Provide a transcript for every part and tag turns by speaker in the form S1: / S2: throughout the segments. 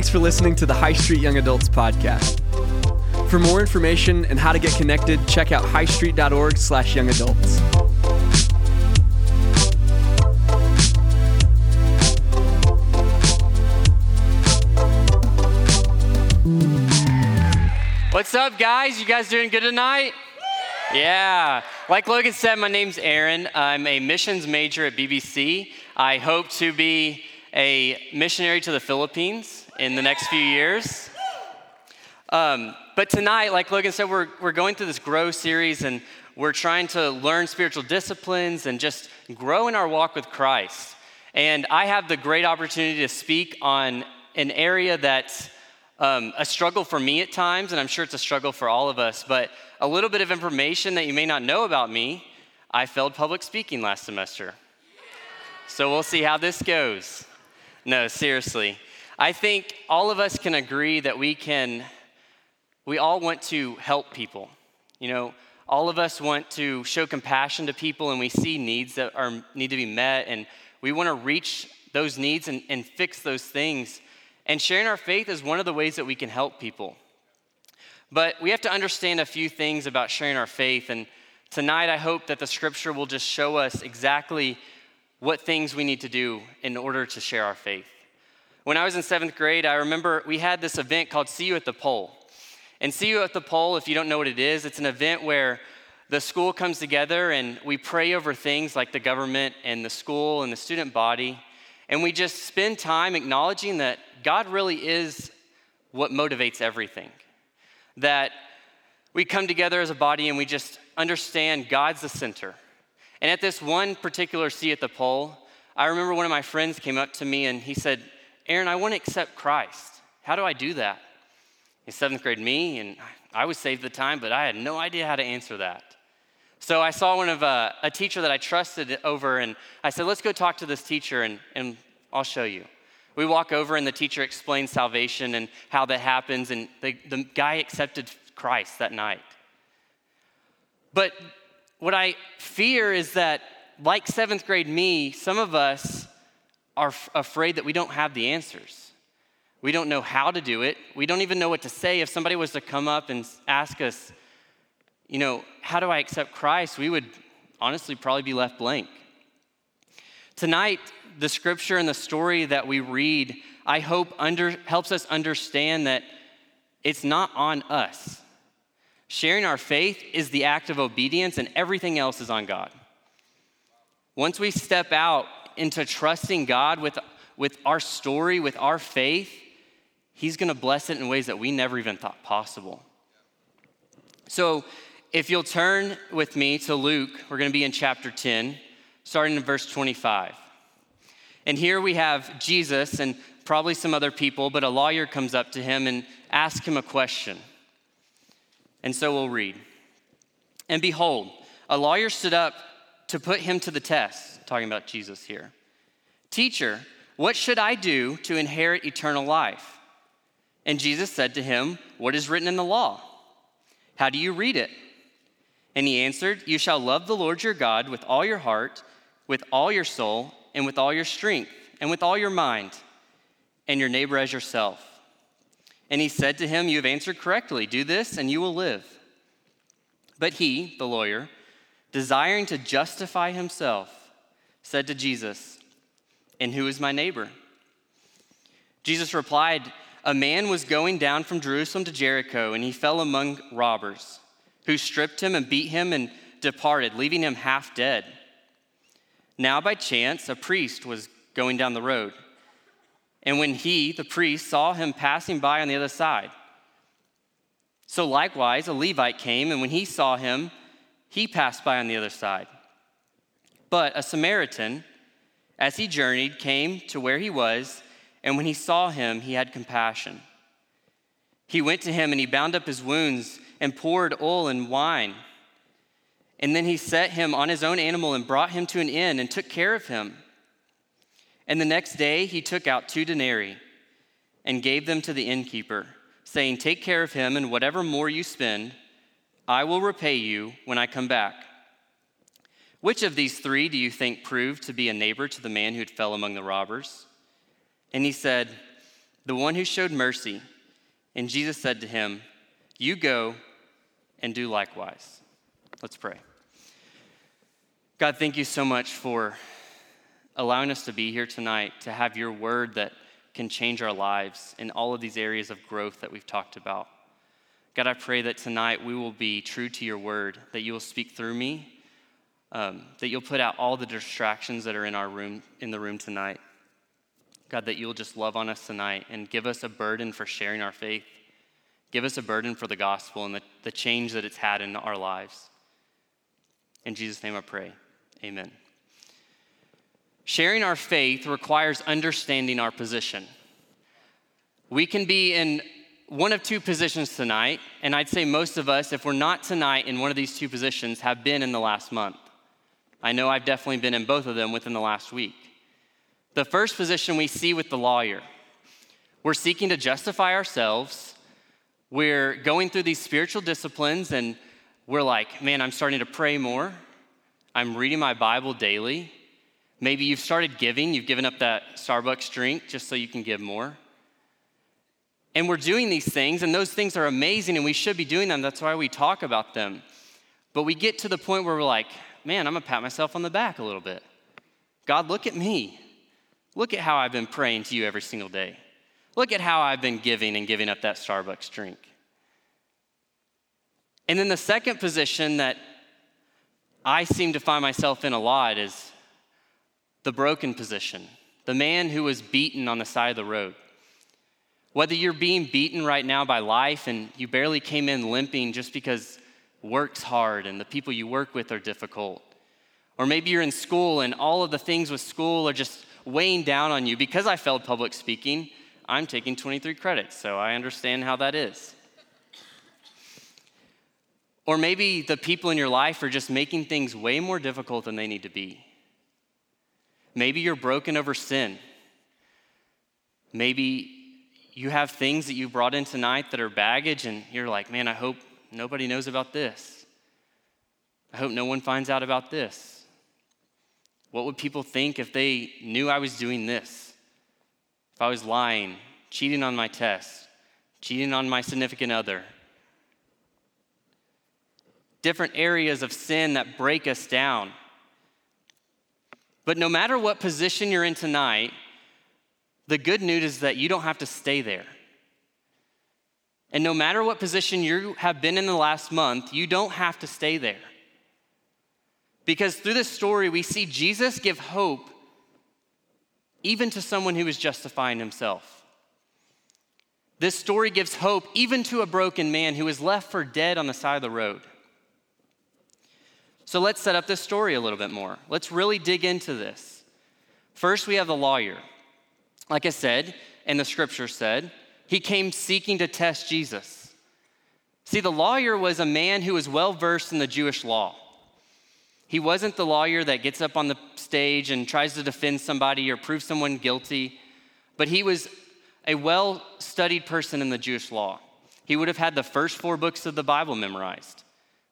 S1: Thanks for listening to the High Street Young Adults podcast. For more information and how to get connected, check out highstreet.org slash young adults.
S2: What's up, guys? You guys doing good tonight? Yeah. Like Logan said, my name's Aaron. I'm a missions major at BBC. I hope to be a missionary to the Philippines in the next few years. Um, but tonight, like Logan said, we're, we're going through this Grow series and we're trying to learn spiritual disciplines and just grow in our walk with Christ. And I have the great opportunity to speak on an area that's um, a struggle for me at times, and I'm sure it's a struggle for all of us. But a little bit of information that you may not know about me I failed public speaking last semester. So we'll see how this goes. No, seriously. I think all of us can agree that we can, we all want to help people. You know, all of us want to show compassion to people and we see needs that are, need to be met and we want to reach those needs and, and fix those things. And sharing our faith is one of the ways that we can help people. But we have to understand a few things about sharing our faith. And tonight, I hope that the scripture will just show us exactly what things we need to do in order to share our faith. When I was in seventh grade, I remember we had this event called See You at the Pole. And See You at the Pole, if you don't know what it is, it's an event where the school comes together and we pray over things like the government and the school and the student body. And we just spend time acknowledging that God really is what motivates everything. That we come together as a body and we just understand God's the center. And at this one particular See at the Pole, I remember one of my friends came up to me and he said, Aaron, I want to accept Christ. How do I do that? In seventh grade, me, and I was saved the time, but I had no idea how to answer that. So I saw one of uh, a teacher that I trusted over, and I said, let's go talk to this teacher, and, and I'll show you. We walk over, and the teacher explains salvation and how that happens, and the, the guy accepted Christ that night. But what I fear is that, like seventh grade me, some of us are f- afraid that we don't have the answers. We don't know how to do it. We don't even know what to say. If somebody was to come up and ask us, you know, how do I accept Christ? We would honestly probably be left blank. Tonight, the scripture and the story that we read, I hope under, helps us understand that it's not on us. Sharing our faith is the act of obedience, and everything else is on God. Once we step out into trusting God with, with our story, with our faith, He's gonna bless it in ways that we never even thought possible. So, if you'll turn with me to Luke, we're going to be in chapter 10, starting in verse 25. And here we have Jesus and probably some other people, but a lawyer comes up to him and asks him a question. And so we'll read. And behold, a lawyer stood up to put him to the test, talking about Jesus here. Teacher, what should I do to inherit eternal life? And Jesus said to him, What is written in the law? How do you read it? And he answered, You shall love the Lord your God with all your heart, with all your soul, and with all your strength, and with all your mind, and your neighbor as yourself. And he said to him, You have answered correctly. Do this, and you will live. But he, the lawyer, desiring to justify himself, said to Jesus, And who is my neighbor? Jesus replied, A man was going down from Jerusalem to Jericho, and he fell among robbers who stripped him and beat him and departed, leaving him half dead. Now, by chance, a priest was going down the road. And when he, the priest, saw him passing by on the other side, so likewise a Levite came, and when he saw him, he passed by on the other side. But a Samaritan, as he journeyed, came to where he was, and when he saw him, he had compassion. He went to him and he bound up his wounds and poured oil and wine. And then he set him on his own animal and brought him to an inn and took care of him. And the next day he took out two denarii and gave them to the innkeeper, saying, Take care of him, and whatever more you spend, I will repay you when I come back. Which of these three do you think proved to be a neighbor to the man who fell among the robbers? And he said, the one who showed mercy. And Jesus said to him, You go and do likewise. Let's pray. God, thank you so much for allowing us to be here tonight, to have your word that can change our lives in all of these areas of growth that we've talked about. God, I pray that tonight we will be true to your word, that you will speak through me, um, that you'll put out all the distractions that are in our room, in the room tonight. God, that you'll just love on us tonight and give us a burden for sharing our faith. Give us a burden for the gospel and the, the change that it's had in our lives. In Jesus' name I pray. Amen. Sharing our faith requires understanding our position. We can be in one of two positions tonight, and I'd say most of us, if we're not tonight in one of these two positions, have been in the last month. I know I've definitely been in both of them within the last week. The first position we see with the lawyer we're seeking to justify ourselves. We're going through these spiritual disciplines, and we're like, man, I'm starting to pray more. I'm reading my Bible daily. Maybe you've started giving, you've given up that Starbucks drink just so you can give more. And we're doing these things, and those things are amazing, and we should be doing them. That's why we talk about them. But we get to the point where we're like, man, I'm gonna pat myself on the back a little bit. God, look at me. Look at how I've been praying to you every single day. Look at how I've been giving and giving up that Starbucks drink. And then the second position that I seem to find myself in a lot is the broken position, the man who was beaten on the side of the road. Whether you're being beaten right now by life and you barely came in limping just because work's hard and the people you work with are difficult, or maybe you're in school and all of the things with school are just weighing down on you. Because I failed public speaking, I'm taking 23 credits, so I understand how that is. Or maybe the people in your life are just making things way more difficult than they need to be. Maybe you're broken over sin. Maybe you have things that you brought in tonight that are baggage, and you're like, man, I hope nobody knows about this. I hope no one finds out about this. What would people think if they knew I was doing this? If I was lying, cheating on my test, cheating on my significant other? Different areas of sin that break us down. But no matter what position you're in tonight, the good news is that you don't have to stay there. And no matter what position you have been in the last month, you don't have to stay there. Because through this story, we see Jesus give hope even to someone who is justifying himself. This story gives hope even to a broken man who is left for dead on the side of the road. So let's set up this story a little bit more. Let's really dig into this. First, we have the lawyer. Like I said, and the scripture said, he came seeking to test Jesus. See, the lawyer was a man who was well versed in the Jewish law. He wasn't the lawyer that gets up on the stage and tries to defend somebody or prove someone guilty, but he was a well studied person in the Jewish law. He would have had the first four books of the Bible memorized,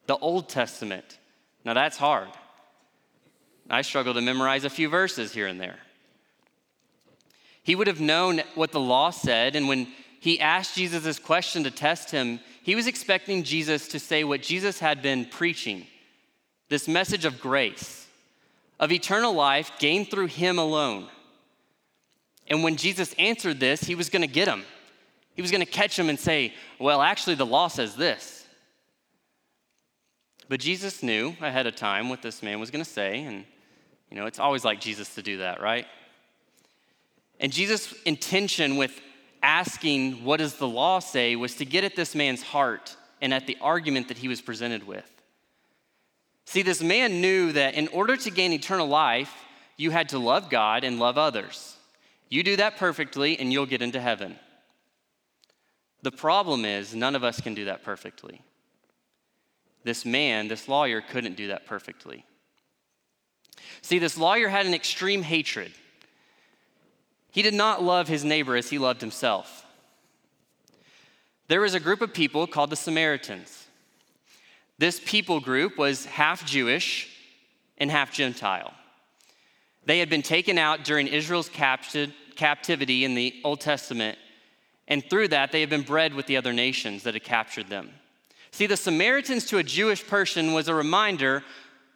S2: the Old Testament. Now that's hard. I struggle to memorize a few verses here and there. He would have known what the law said, and when he asked Jesus this question to test him, he was expecting Jesus to say what Jesus had been preaching this message of grace, of eternal life gained through him alone. And when Jesus answered this, he was going to get him. He was going to catch him and say, Well, actually, the law says this. But Jesus knew ahead of time what this man was going to say. And, you know, it's always like Jesus to do that, right? And Jesus' intention with asking, What does the law say? was to get at this man's heart and at the argument that he was presented with. See, this man knew that in order to gain eternal life, you had to love God and love others. You do that perfectly, and you'll get into heaven. The problem is, none of us can do that perfectly. This man, this lawyer, couldn't do that perfectly. See, this lawyer had an extreme hatred. He did not love his neighbor as he loved himself. There was a group of people called the Samaritans. This people group was half Jewish and half Gentile. They had been taken out during Israel's captivity in the Old Testament, And through that, they had been bred with the other nations that had captured them. See, the Samaritans to a Jewish person was a reminder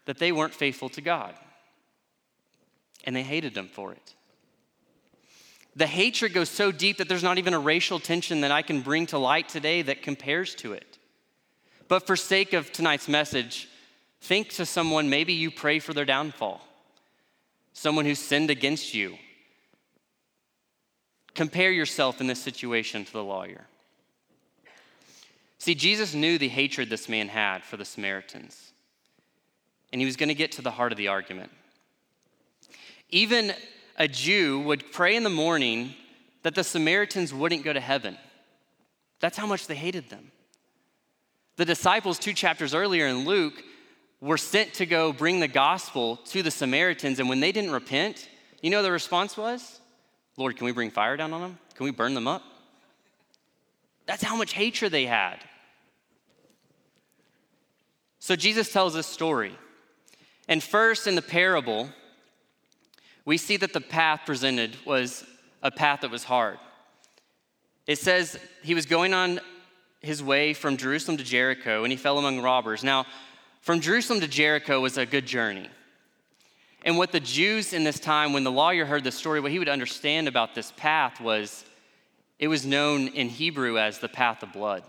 S2: that they weren't faithful to God. And they hated them for it. The hatred goes so deep that there's not even a racial tension that I can bring to light today that compares to it. But for sake of tonight's message, think to someone maybe you pray for their downfall, someone who sinned against you. Compare yourself in this situation to the lawyer. See, Jesus knew the hatred this man had for the Samaritans, and he was going to get to the heart of the argument. Even a Jew would pray in the morning that the Samaritans wouldn't go to heaven. That's how much they hated them. The disciples, two chapters earlier in Luke, were sent to go bring the gospel to the Samaritans, and when they didn't repent, you know the response was? Lord, can we bring fire down on them? Can we burn them up? That's how much hatred they had. So Jesus tells this story. And first, in the parable, we see that the path presented was a path that was hard. It says he was going on his way from Jerusalem to Jericho and he fell among robbers. Now, from Jerusalem to Jericho was a good journey. And what the Jews in this time, when the lawyer heard the story, what he would understand about this path was it was known in Hebrew as the path of blood.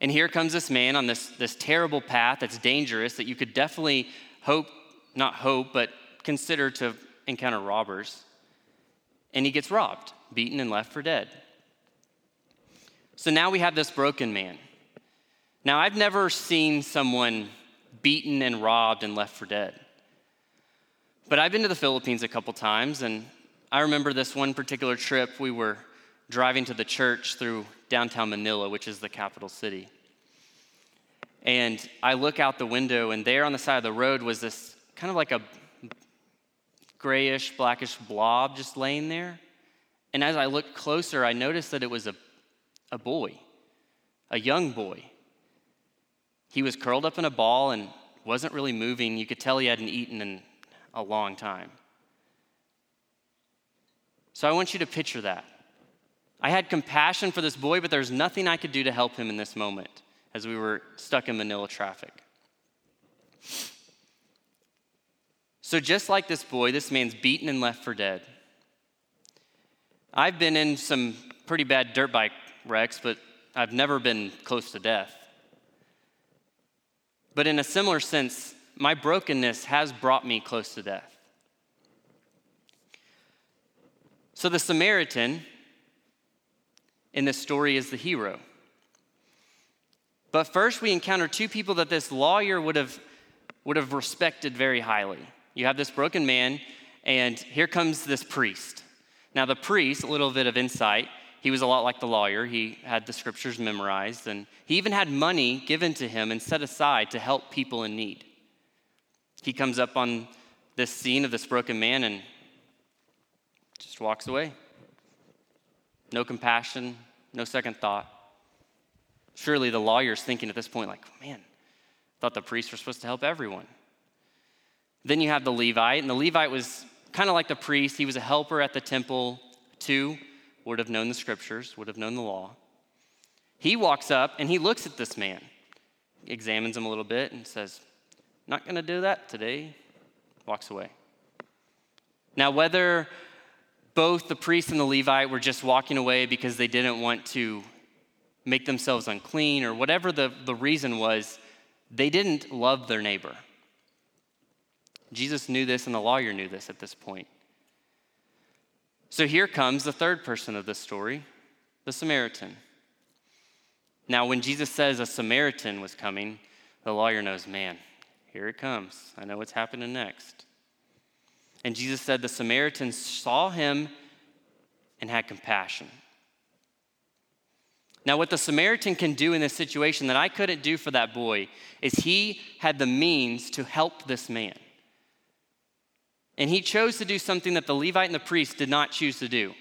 S2: And here comes this man on this, this terrible path that's dangerous that you could definitely hope, not hope, but consider to encounter robbers. And he gets robbed, beaten, and left for dead. So now we have this broken man. Now, I've never seen someone beaten and robbed and left for dead. But I've been to the Philippines a couple times, and I remember this one particular trip. We were driving to the church through downtown Manila, which is the capital city. And I look out the window, and there on the side of the road was this kind of like a grayish, blackish blob just laying there. And as I looked closer, I noticed that it was a, a boy, a young boy. He was curled up in a ball and wasn't really moving. You could tell he hadn't eaten in a long time. So I want you to picture that. I had compassion for this boy, but there's nothing I could do to help him in this moment as we were stuck in Manila traffic. So, just like this boy, this man's beaten and left for dead. I've been in some pretty bad dirt bike wrecks, but I've never been close to death. But in a similar sense, my brokenness has brought me close to death. So, the Samaritan in this story is the hero. But first, we encounter two people that this lawyer would have, would have respected very highly. You have this broken man, and here comes this priest. Now, the priest, a little bit of insight, he was a lot like the lawyer. He had the scriptures memorized, and he even had money given to him and set aside to help people in need. He comes up on this scene of this broken man and just walks away. No compassion, no second thought. Surely the lawyer's thinking at this point, like, man, I thought the priests were supposed to help everyone. Then you have the Levite, and the Levite was kind of like the priest. He was a helper at the temple, too, would have known the scriptures, would have known the law. He walks up and he looks at this man, examines him a little bit, and says, Not going to do that today. Walks away. Now, whether both the priest and the Levite were just walking away because they didn't want to make themselves unclean or whatever the, the reason was, they didn't love their neighbor. Jesus knew this, and the lawyer knew this at this point. So here comes the third person of this story, the Samaritan. Now, when Jesus says a Samaritan was coming, the lawyer knows, man, here it comes. I know what's happening next. And Jesus said the Samaritan saw him and had compassion. Now, what the Samaritan can do in this situation that I couldn't do for that boy is he had the means to help this man. And he chose to do something that the Levite and the priest did not choose to do.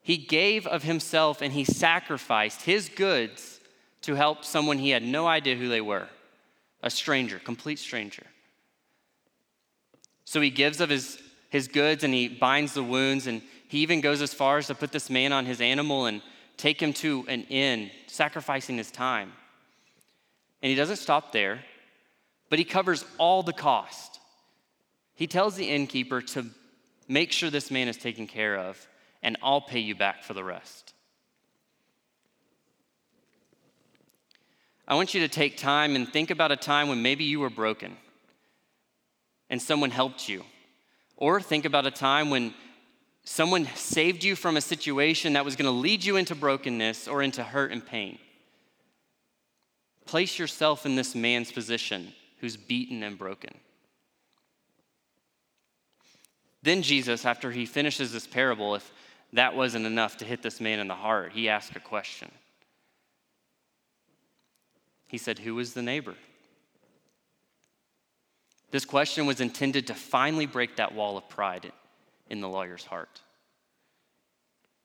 S2: He gave of himself and he sacrificed his goods to help someone he had no idea who they were a stranger, complete stranger. So he gives of his, his goods and he binds the wounds and He even goes as far as to put this man on his animal and take him to an inn, sacrificing his time. And he doesn't stop there, but he covers all the cost. He tells the innkeeper to make sure this man is taken care of, and I'll pay you back for the rest. I want you to take time and think about a time when maybe you were broken and someone helped you. Or think about a time when someone saved you from a situation that was going to lead you into brokenness or into hurt and pain. Place yourself in this man's position who's beaten and broken. Then Jesus, after he finishes this parable, if that wasn't enough to hit this man in the heart, he asked a question. He said, Who is the neighbor? This question was intended to finally break that wall of pride in the lawyer's heart.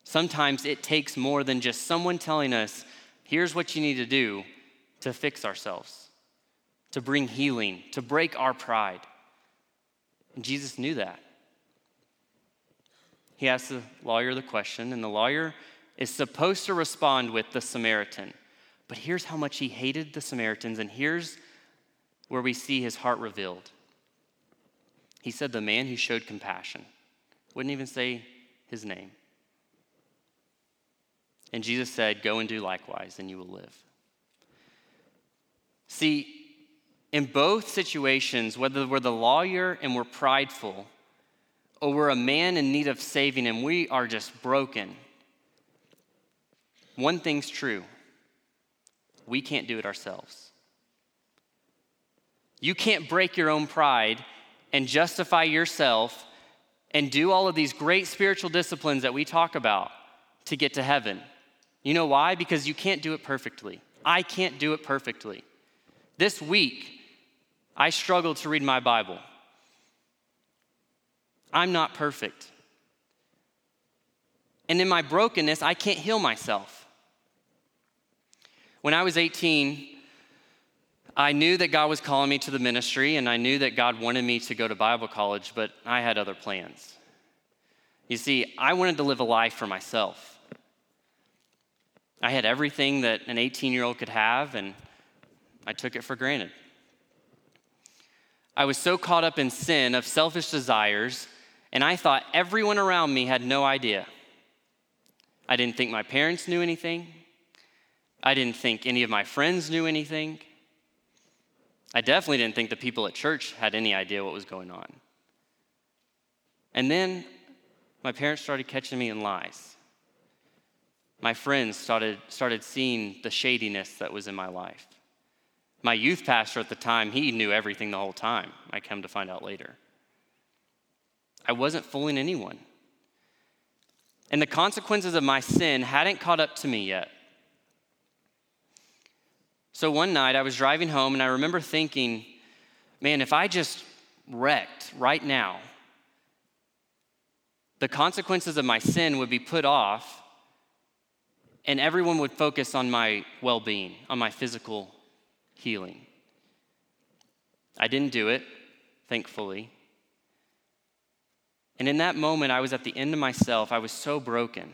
S2: Sometimes it takes more than just someone telling us, here's what you need to do to fix ourselves, to bring healing, to break our pride. And Jesus knew that. He asked the lawyer the question, and the lawyer is supposed to respond with the Samaritan. But here's how much he hated the Samaritans, and here's where we see his heart revealed. He said, The man who showed compassion. Wouldn't even say his name. And Jesus said, Go and do likewise, and you will live. See, in both situations, whether we're the lawyer and we're prideful, or we're a man in need of saving and we are just broken, one thing's true we can't do it ourselves. You can't break your own pride and justify yourself and do all of these great spiritual disciplines that we talk about to get to heaven. You know why? Because you can't do it perfectly. I can't do it perfectly. This week, I struggled to read my Bible. I'm not perfect. And in my brokenness, I can't heal myself. When I was 18, I knew that God was calling me to the ministry, and I knew that God wanted me to go to Bible college, but I had other plans. You see, I wanted to live a life for myself. I had everything that an 18 year old could have, and I took it for granted. I was so caught up in sin of selfish desires, and I thought everyone around me had no idea. I didn't think my parents knew anything. I didn't think any of my friends knew anything. I definitely didn't think the people at church had any idea what was going on. And then my parents started catching me in lies. My friends started, started seeing the shadiness that was in my life. My youth pastor at the time, he knew everything the whole time. I come to find out later. I wasn't fooling anyone. And the consequences of my sin hadn't caught up to me yet. So one night I was driving home and I remember thinking, man, if I just wrecked right now, the consequences of my sin would be put off and everyone would focus on my well being, on my physical healing. I didn't do it, thankfully. And in that moment, I was at the end of myself. I was so broken.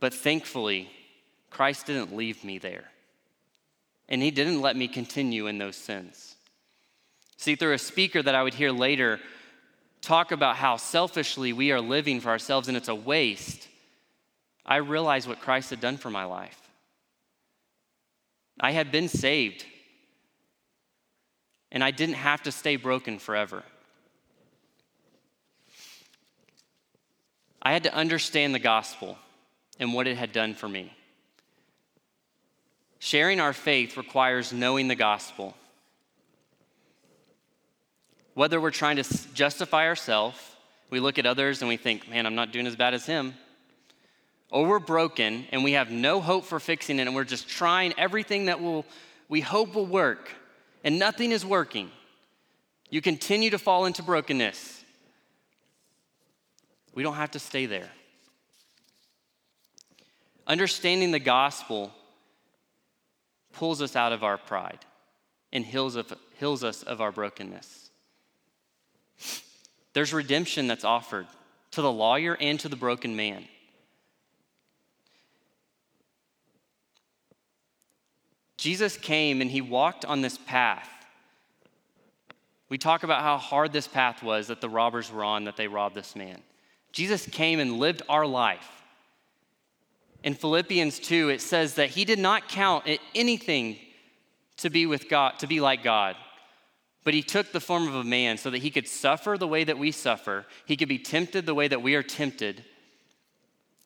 S2: But thankfully, Christ didn't leave me there. And he didn't let me continue in those sins. See, through a speaker that I would hear later talk about how selfishly we are living for ourselves and it's a waste, I realized what Christ had done for my life. I had been saved, and I didn't have to stay broken forever. I had to understand the gospel and what it had done for me. Sharing our faith requires knowing the gospel. Whether we're trying to justify ourselves, we look at others and we think, man, I'm not doing as bad as him. Or we're broken and we have no hope for fixing it and we're just trying everything that will, we hope will work and nothing is working. You continue to fall into brokenness. We don't have to stay there. Understanding the gospel pulls us out of our pride and heals, of, heals us of our brokenness. there's redemption that's offered to the lawyer and to the broken man. Jesus came and he walked on this path. We talk about how hard this path was that the robbers were on, that they robbed this man. Jesus came and lived our life. In Philippians 2, it says that he did not count anything to be with God, to be like God. But he took the form of a man so that he could suffer the way that we suffer, he could be tempted the way that we are tempted,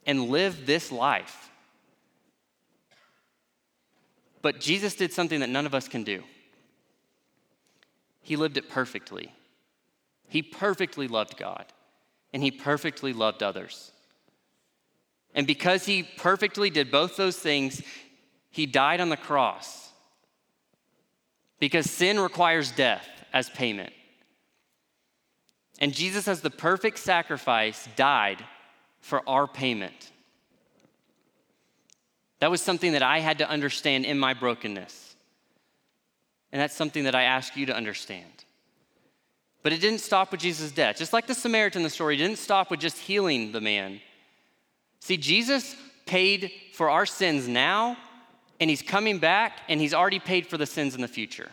S2: and live this life. But Jesus did something that none of us can do. He lived it perfectly. He perfectly loved God, and he perfectly loved others. And because he perfectly did both those things, he died on the cross because sin requires death as payment. And Jesus, as the perfect sacrifice, died for our payment. That was something that I had to understand in my brokenness. And that's something that I ask you to understand. But it didn't stop with Jesus' death. Just like the Samaritan, in the story didn't stop with just healing the man. See, Jesus paid for our sins now and he's coming back and he's already paid for the sins in the future.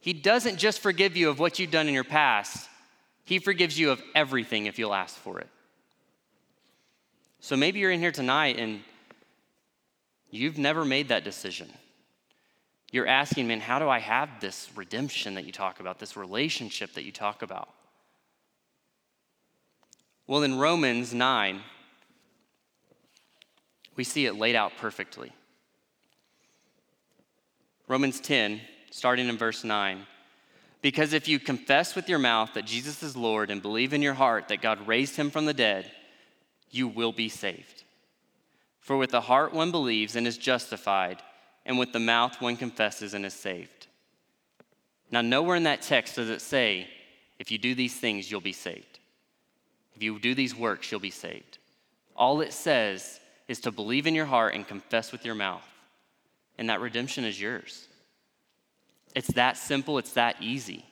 S2: He doesn't just forgive you of what you've done in your past, he forgives you of everything if you'll ask for it. So maybe you're in here tonight and you've never made that decision. You're asking, man, how do I have this redemption that you talk about, this relationship that you talk about? Well, in Romans 9, we see it laid out perfectly. Romans 10, starting in verse 9. Because if you confess with your mouth that Jesus is Lord and believe in your heart that God raised him from the dead, you will be saved. For with the heart one believes and is justified, and with the mouth one confesses and is saved. Now, nowhere in that text does it say, if you do these things, you'll be saved. If you do these works, you'll be saved. All it says is to believe in your heart and confess with your mouth, and that redemption is yours. It's that simple, it's that easy.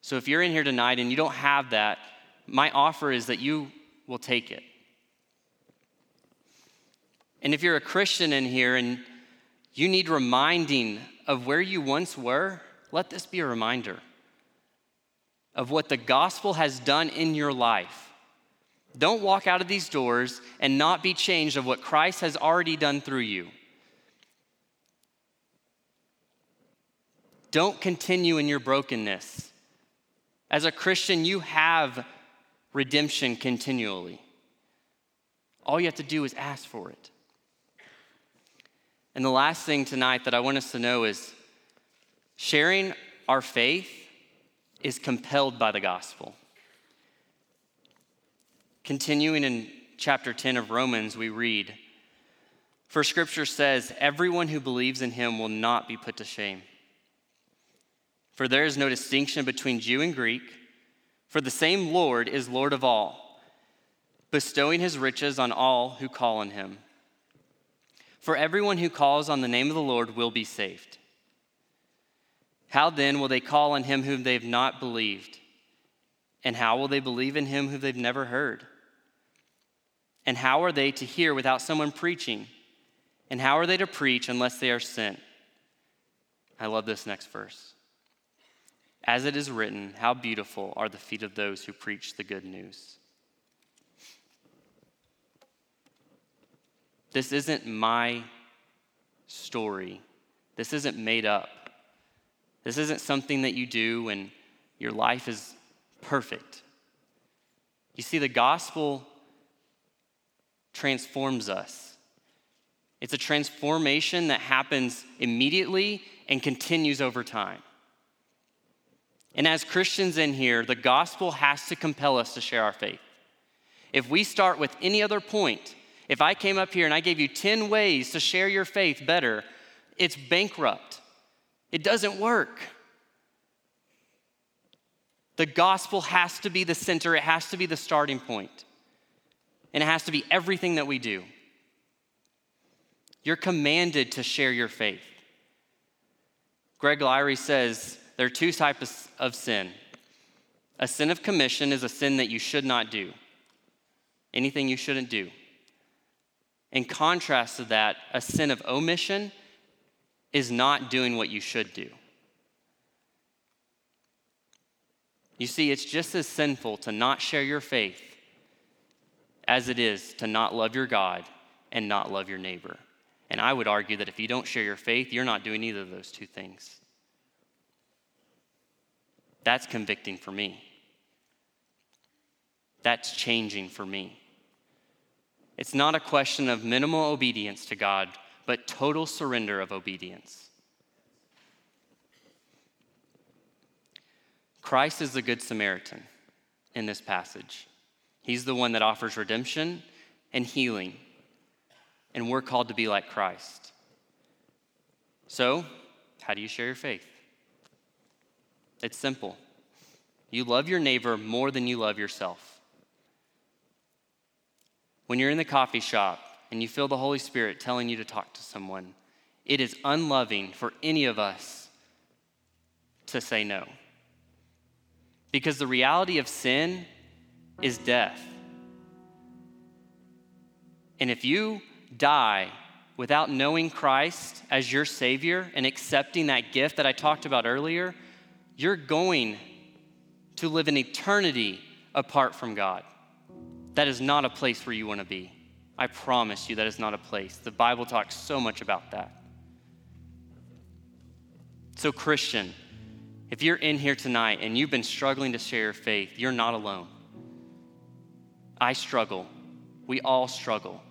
S2: So if you're in here tonight and you don't have that, my offer is that you will take it. And if you're a Christian in here and you need reminding of where you once were, let this be a reminder of what the gospel has done in your life. Don't walk out of these doors and not be changed of what Christ has already done through you. Don't continue in your brokenness. As a Christian, you have redemption continually. All you have to do is ask for it. And the last thing tonight that I want us to know is sharing our faith is compelled by the gospel. Continuing in chapter 10 of Romans, we read, For scripture says, Everyone who believes in him will not be put to shame. For there is no distinction between Jew and Greek, for the same Lord is Lord of all, bestowing his riches on all who call on him. For everyone who calls on the name of the Lord will be saved. How then will they call on him whom they've not believed? And how will they believe in him whom they've never heard? And how are they to hear without someone preaching? And how are they to preach unless they are sent? I love this next verse. As it is written, how beautiful are the feet of those who preach the good news. This isn't my story. This isn't made up. This isn't something that you do when your life is perfect. You see, the gospel transforms us. It's a transformation that happens immediately and continues over time. And as Christians in here, the gospel has to compel us to share our faith. If we start with any other point, if I came up here and I gave you 10 ways to share your faith better, it's bankrupt. It doesn't work. The gospel has to be the center, it has to be the starting point, and it has to be everything that we do. You're commanded to share your faith. Greg Laurie says, there are two types of sin. A sin of commission is a sin that you should not do, anything you shouldn't do. In contrast to that, a sin of omission is not doing what you should do. You see, it's just as sinful to not share your faith as it is to not love your God and not love your neighbor. And I would argue that if you don't share your faith, you're not doing either of those two things. That's convicting for me. That's changing for me. It's not a question of minimal obedience to God, but total surrender of obedience. Christ is the Good Samaritan in this passage. He's the one that offers redemption and healing, and we're called to be like Christ. So, how do you share your faith? It's simple. You love your neighbor more than you love yourself. When you're in the coffee shop and you feel the Holy Spirit telling you to talk to someone, it is unloving for any of us to say no. Because the reality of sin is death. And if you die without knowing Christ as your Savior and accepting that gift that I talked about earlier, you're going to live an eternity apart from God. That is not a place where you want to be. I promise you, that is not a place. The Bible talks so much about that. So, Christian, if you're in here tonight and you've been struggling to share your faith, you're not alone. I struggle. We all struggle.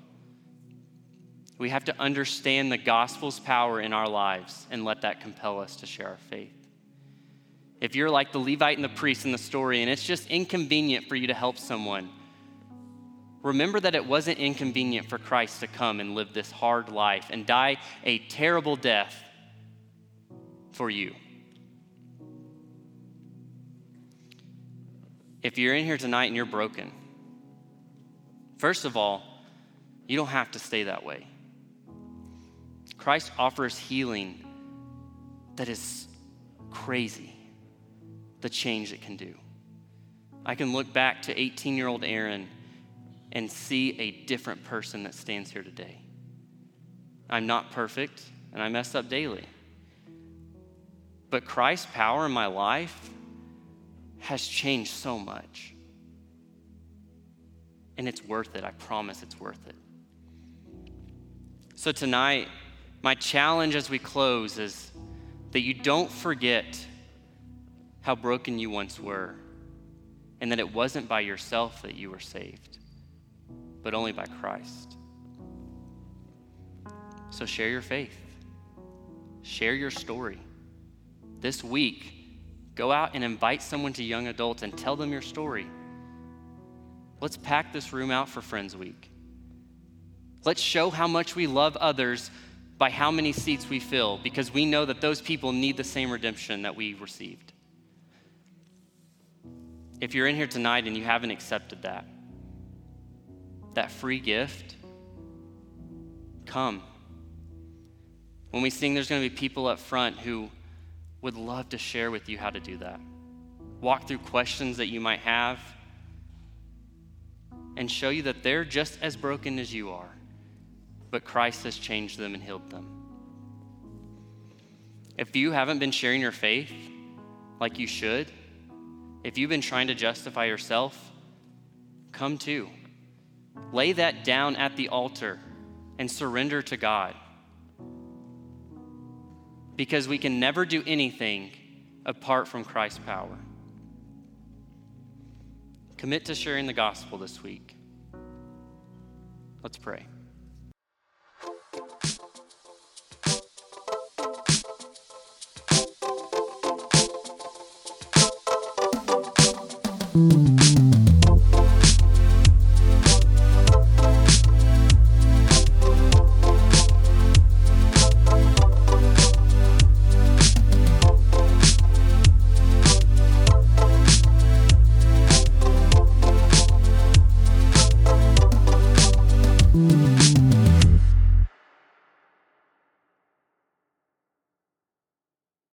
S2: We have to understand the gospel's power in our lives and let that compel us to share our faith. If you're like the Levite and the priest in the story and it's just inconvenient for you to help someone, Remember that it wasn't inconvenient for Christ to come and live this hard life and die a terrible death for you. If you're in here tonight and you're broken, first of all, you don't have to stay that way. Christ offers healing that is crazy, the change it can do. I can look back to 18 year old Aaron and see a different person that stands here today. I'm not perfect and I mess up daily. But Christ's power in my life has changed so much. And it's worth it. I promise it's worth it. So, tonight, my challenge as we close is that you don't forget how broken you once were and that it wasn't by yourself that you were saved but only by Christ. So share your faith, share your story. This week, go out and invite someone to young adults and tell them your story. Let's pack this room out for Friends Week. Let's show how much we love others by how many seats we fill because we know that those people need the same redemption that we received. If you're in here tonight and you haven't accepted that, that free gift, come. When we sing, there's going to be people up front who would love to share with you how to do that. Walk through questions that you might have and show you that they're just as broken as you are, but Christ has changed them and healed them. If you haven't been sharing your faith like you should, if you've been trying to justify yourself, come too. Lay that down at the altar and surrender to God. Because we can never do anything apart from Christ's power. Commit to sharing the gospel this week. Let's pray.